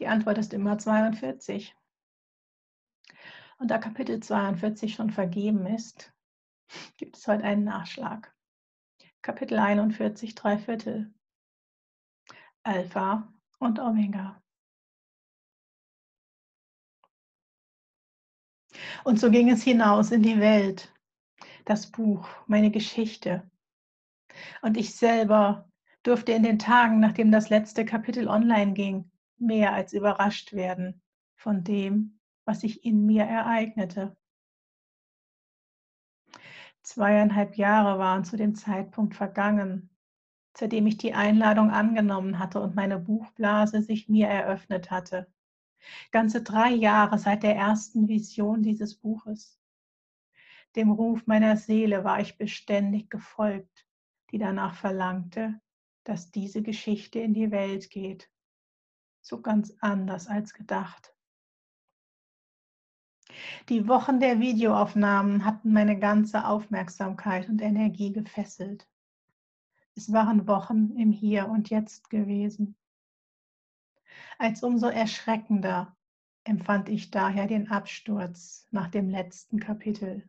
Die Antwort ist immer 42. Und da Kapitel 42 schon vergeben ist, gibt es heute einen Nachschlag. Kapitel 41, drei Viertel. Alpha und Omega. Und so ging es hinaus in die Welt, das Buch, meine Geschichte. Und ich selber durfte in den Tagen, nachdem das letzte Kapitel online ging, mehr als überrascht werden von dem, was sich in mir ereignete. Zweieinhalb Jahre waren zu dem Zeitpunkt vergangen, seitdem ich die Einladung angenommen hatte und meine Buchblase sich mir eröffnet hatte. Ganze drei Jahre seit der ersten Vision dieses Buches. Dem Ruf meiner Seele war ich beständig gefolgt, die danach verlangte, dass diese Geschichte in die Welt geht. So ganz anders als gedacht. Die Wochen der Videoaufnahmen hatten meine ganze Aufmerksamkeit und Energie gefesselt. Es waren Wochen im Hier und Jetzt gewesen. Als umso erschreckender empfand ich daher den Absturz nach dem letzten Kapitel.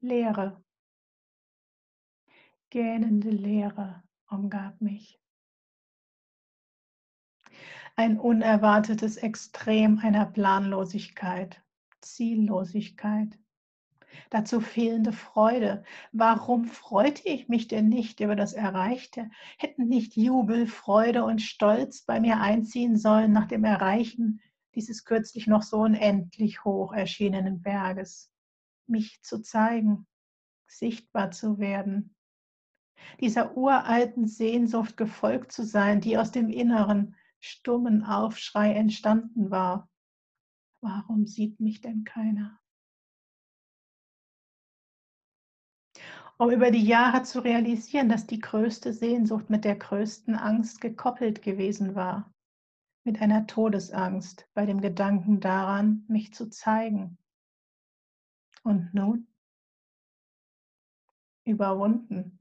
Leere, gähnende Leere umgab mich. Ein unerwartetes Extrem einer Planlosigkeit, Ziellosigkeit. Dazu fehlende Freude. Warum freute ich mich denn nicht über das Erreichte? Hätten nicht Jubel, Freude und Stolz bei mir einziehen sollen nach dem Erreichen dieses kürzlich noch so unendlich hoch erschienenen Berges? Mich zu zeigen, sichtbar zu werden, dieser uralten Sehnsucht gefolgt zu sein, die aus dem inneren, stummen Aufschrei entstanden war. Warum sieht mich denn keiner? Um über die Jahre zu realisieren, dass die größte Sehnsucht mit der größten Angst gekoppelt gewesen war, mit einer Todesangst bei dem Gedanken daran, mich zu zeigen. Und nun? Überwunden,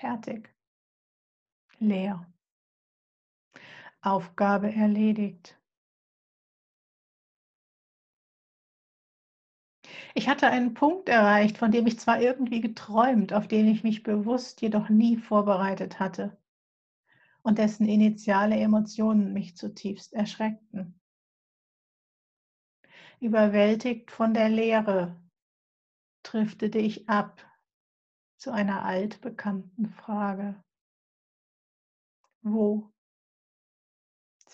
fertig, leer. Aufgabe erledigt. Ich hatte einen Punkt erreicht, von dem ich zwar irgendwie geträumt, auf den ich mich bewusst jedoch nie vorbereitet hatte und dessen initiale Emotionen mich zutiefst erschreckten. Überwältigt von der Leere driftete ich ab zu einer altbekannten Frage. Wo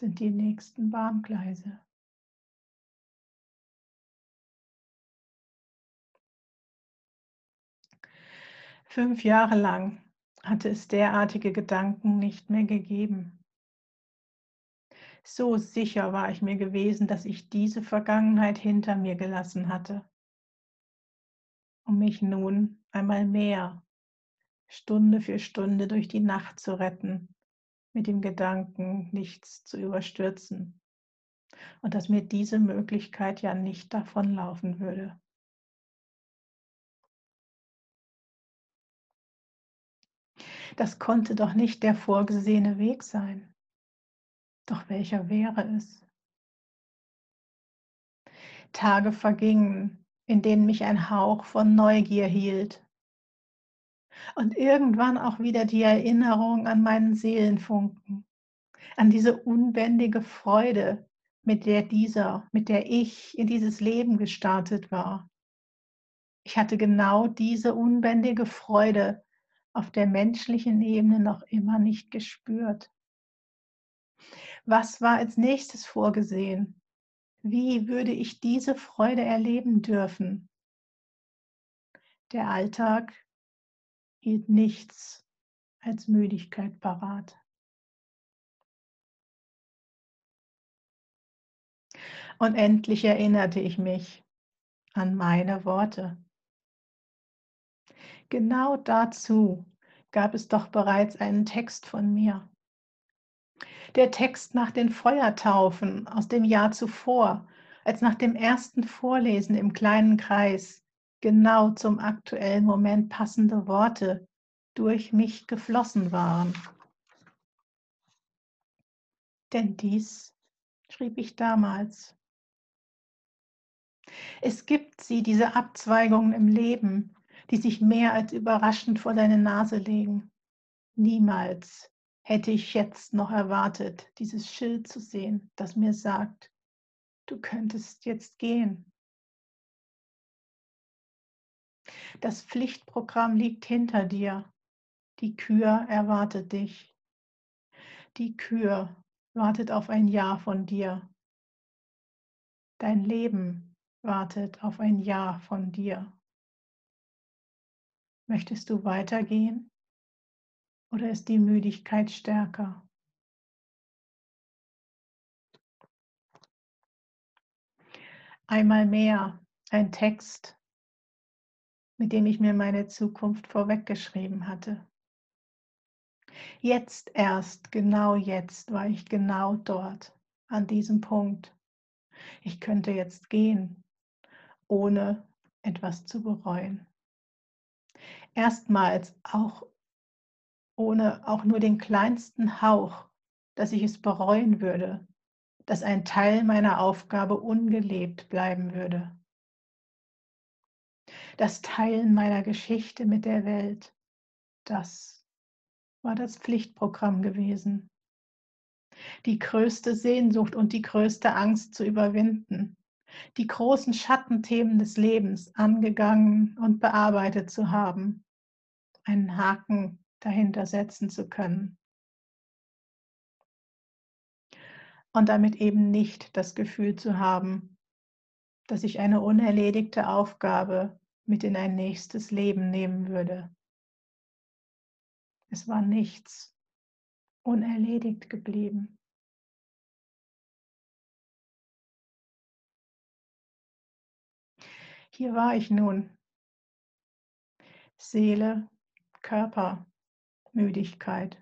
sind die nächsten Bahngleise? Fünf Jahre lang hatte es derartige Gedanken nicht mehr gegeben. So sicher war ich mir gewesen, dass ich diese Vergangenheit hinter mir gelassen hatte, um mich nun einmal mehr Stunde für Stunde durch die Nacht zu retten, mit dem Gedanken, nichts zu überstürzen und dass mir diese Möglichkeit ja nicht davonlaufen würde. Das konnte doch nicht der vorgesehene Weg sein. Doch welcher wäre es? Tage vergingen, in denen mich ein Hauch von Neugier hielt und irgendwann auch wieder die Erinnerung an meinen Seelenfunken, an diese unbändige Freude, mit der dieser, mit der ich in dieses Leben gestartet war. Ich hatte genau diese unbändige Freude auf der menschlichen Ebene noch immer nicht gespürt. Was war als nächstes vorgesehen? Wie würde ich diese Freude erleben dürfen? Der Alltag hielt nichts als Müdigkeit parat. Und endlich erinnerte ich mich an meine Worte. Genau dazu gab es doch bereits einen Text von mir. Der Text nach den Feuertaufen aus dem Jahr zuvor, als nach dem ersten Vorlesen im kleinen Kreis genau zum aktuellen Moment passende Worte durch mich geflossen waren. Denn dies schrieb ich damals. Es gibt sie, diese Abzweigungen im Leben, die sich mehr als überraschend vor deine Nase legen. Niemals hätte ich jetzt noch erwartet, dieses Schild zu sehen, das mir sagt, du könntest jetzt gehen. Das Pflichtprogramm liegt hinter dir. Die Kür erwartet dich. Die Kür wartet auf ein Ja von dir. Dein Leben wartet auf ein Ja von dir. Möchtest du weitergehen oder ist die Müdigkeit stärker? Einmal mehr ein Text, mit dem ich mir meine Zukunft vorweggeschrieben hatte. Jetzt erst, genau jetzt, war ich genau dort, an diesem Punkt. Ich könnte jetzt gehen, ohne etwas zu bereuen. Erstmals auch ohne auch nur den kleinsten Hauch, dass ich es bereuen würde, dass ein Teil meiner Aufgabe ungelebt bleiben würde. Das Teilen meiner Geschichte mit der Welt, das war das Pflichtprogramm gewesen. Die größte Sehnsucht und die größte Angst zu überwinden, die großen Schattenthemen des Lebens angegangen und bearbeitet zu haben, einen Haken dahinter setzen zu können. Und damit eben nicht das Gefühl zu haben, dass ich eine unerledigte Aufgabe mit in ein nächstes Leben nehmen würde. Es war nichts unerledigt geblieben. Hier war ich nun. Seele, Körper, Müdigkeit.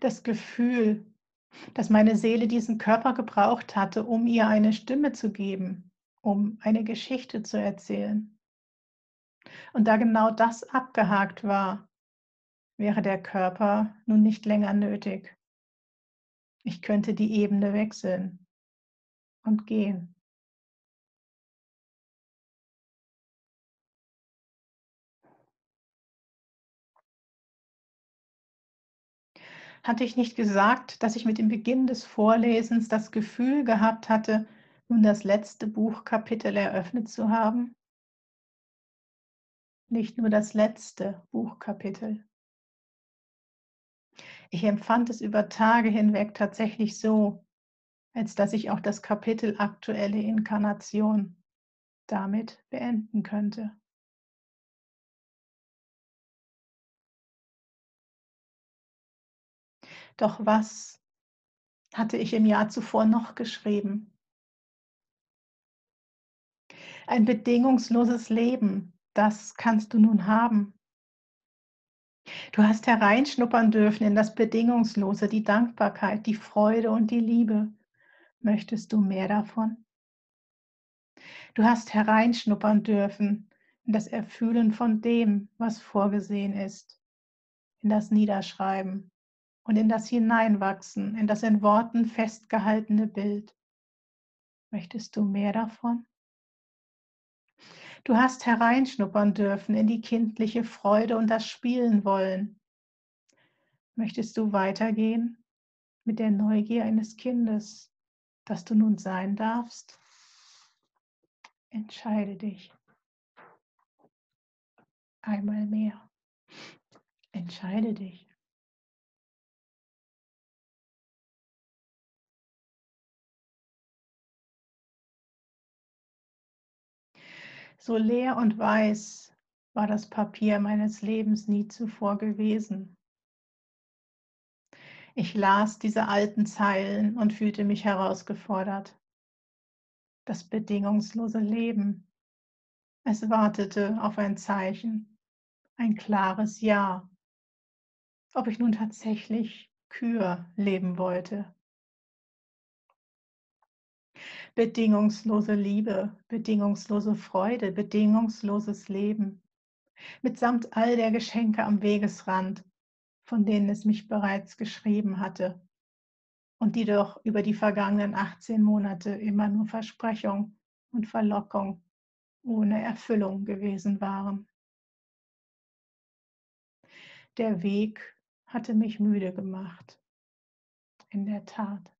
Das Gefühl, dass meine Seele diesen Körper gebraucht hatte, um ihr eine Stimme zu geben, um eine Geschichte zu erzählen. Und da genau das abgehakt war, wäre der Körper nun nicht länger nötig. Ich könnte die Ebene wechseln und gehen. Hatte ich nicht gesagt, dass ich mit dem Beginn des Vorlesens das Gefühl gehabt hatte, nun das letzte Buchkapitel eröffnet zu haben? nicht nur das letzte Buchkapitel. Ich empfand es über Tage hinweg tatsächlich so, als dass ich auch das Kapitel aktuelle Inkarnation damit beenden könnte. Doch was hatte ich im Jahr zuvor noch geschrieben? Ein bedingungsloses Leben, das kannst du nun haben. Du hast hereinschnuppern dürfen in das Bedingungslose, die Dankbarkeit, die Freude und die Liebe. Möchtest du mehr davon? Du hast hereinschnuppern dürfen in das Erfühlen von dem, was vorgesehen ist, in das Niederschreiben und in das Hineinwachsen, in das in Worten festgehaltene Bild. Möchtest du mehr davon? Du hast hereinschnuppern dürfen in die kindliche Freude und das Spielen wollen. Möchtest du weitergehen mit der Neugier eines Kindes, das du nun sein darfst? Entscheide dich. Einmal mehr. Entscheide dich. So leer und weiß war das Papier meines Lebens nie zuvor gewesen. Ich las diese alten Zeilen und fühlte mich herausgefordert. Das bedingungslose Leben. Es wartete auf ein Zeichen, ein klares Ja, ob ich nun tatsächlich Kür leben wollte bedingungslose Liebe, bedingungslose Freude, bedingungsloses Leben, mitsamt all der Geschenke am Wegesrand, von denen es mich bereits geschrieben hatte und die doch über die vergangenen 18 Monate immer nur Versprechung und Verlockung ohne Erfüllung gewesen waren. Der Weg hatte mich müde gemacht, in der Tat.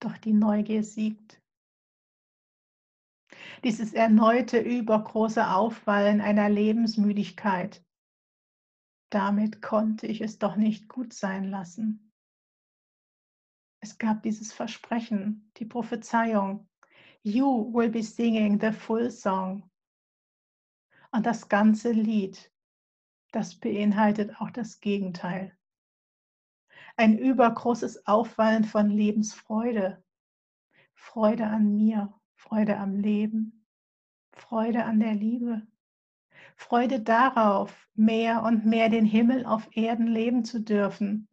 Doch die Neugier siegt. Dieses erneute übergroße Aufwallen einer Lebensmüdigkeit, damit konnte ich es doch nicht gut sein lassen. Es gab dieses Versprechen, die Prophezeiung, You will be singing the full song. Und das ganze Lied, das beinhaltet auch das Gegenteil. Ein übergroßes Aufwallen von Lebensfreude, Freude an mir, Freude am Leben, Freude an der Liebe, Freude darauf, mehr und mehr den Himmel auf Erden leben zu dürfen,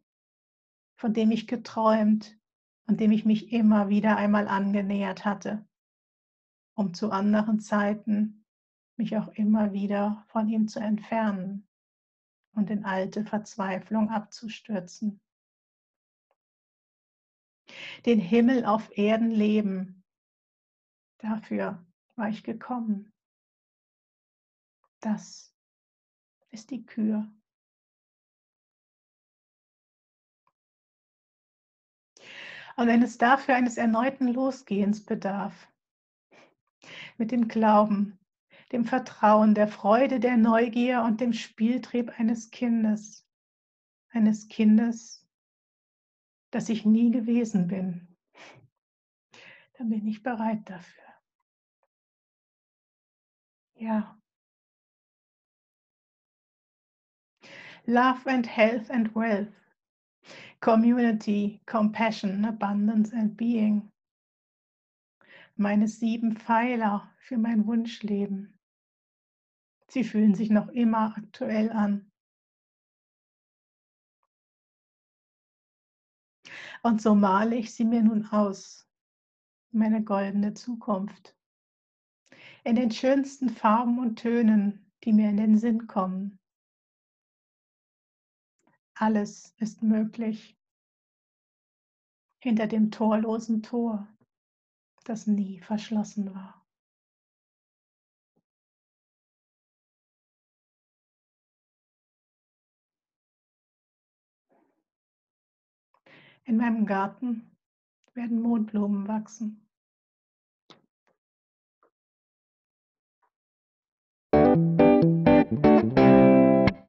von dem ich geträumt und dem ich mich immer wieder einmal angenähert hatte, um zu anderen Zeiten mich auch immer wieder von ihm zu entfernen und in alte Verzweiflung abzustürzen. Den Himmel auf Erden leben, dafür war ich gekommen. Das ist die Kür. Und wenn es dafür eines erneuten Losgehens bedarf, mit dem Glauben, dem Vertrauen, der Freude, der Neugier und dem Spieltrieb eines Kindes, eines Kindes, das ich nie gewesen bin, dann bin ich bereit dafür. Ja. Love and health and wealth, community, compassion, abundance and being meine sieben Pfeiler für mein Wunschleben. Sie fühlen sich noch immer aktuell an. Und so male ich sie mir nun aus, meine goldene Zukunft, in den schönsten Farben und Tönen, die mir in den Sinn kommen. Alles ist möglich hinter dem torlosen Tor das nie verschlossen war. In meinem Garten werden Mondblumen wachsen.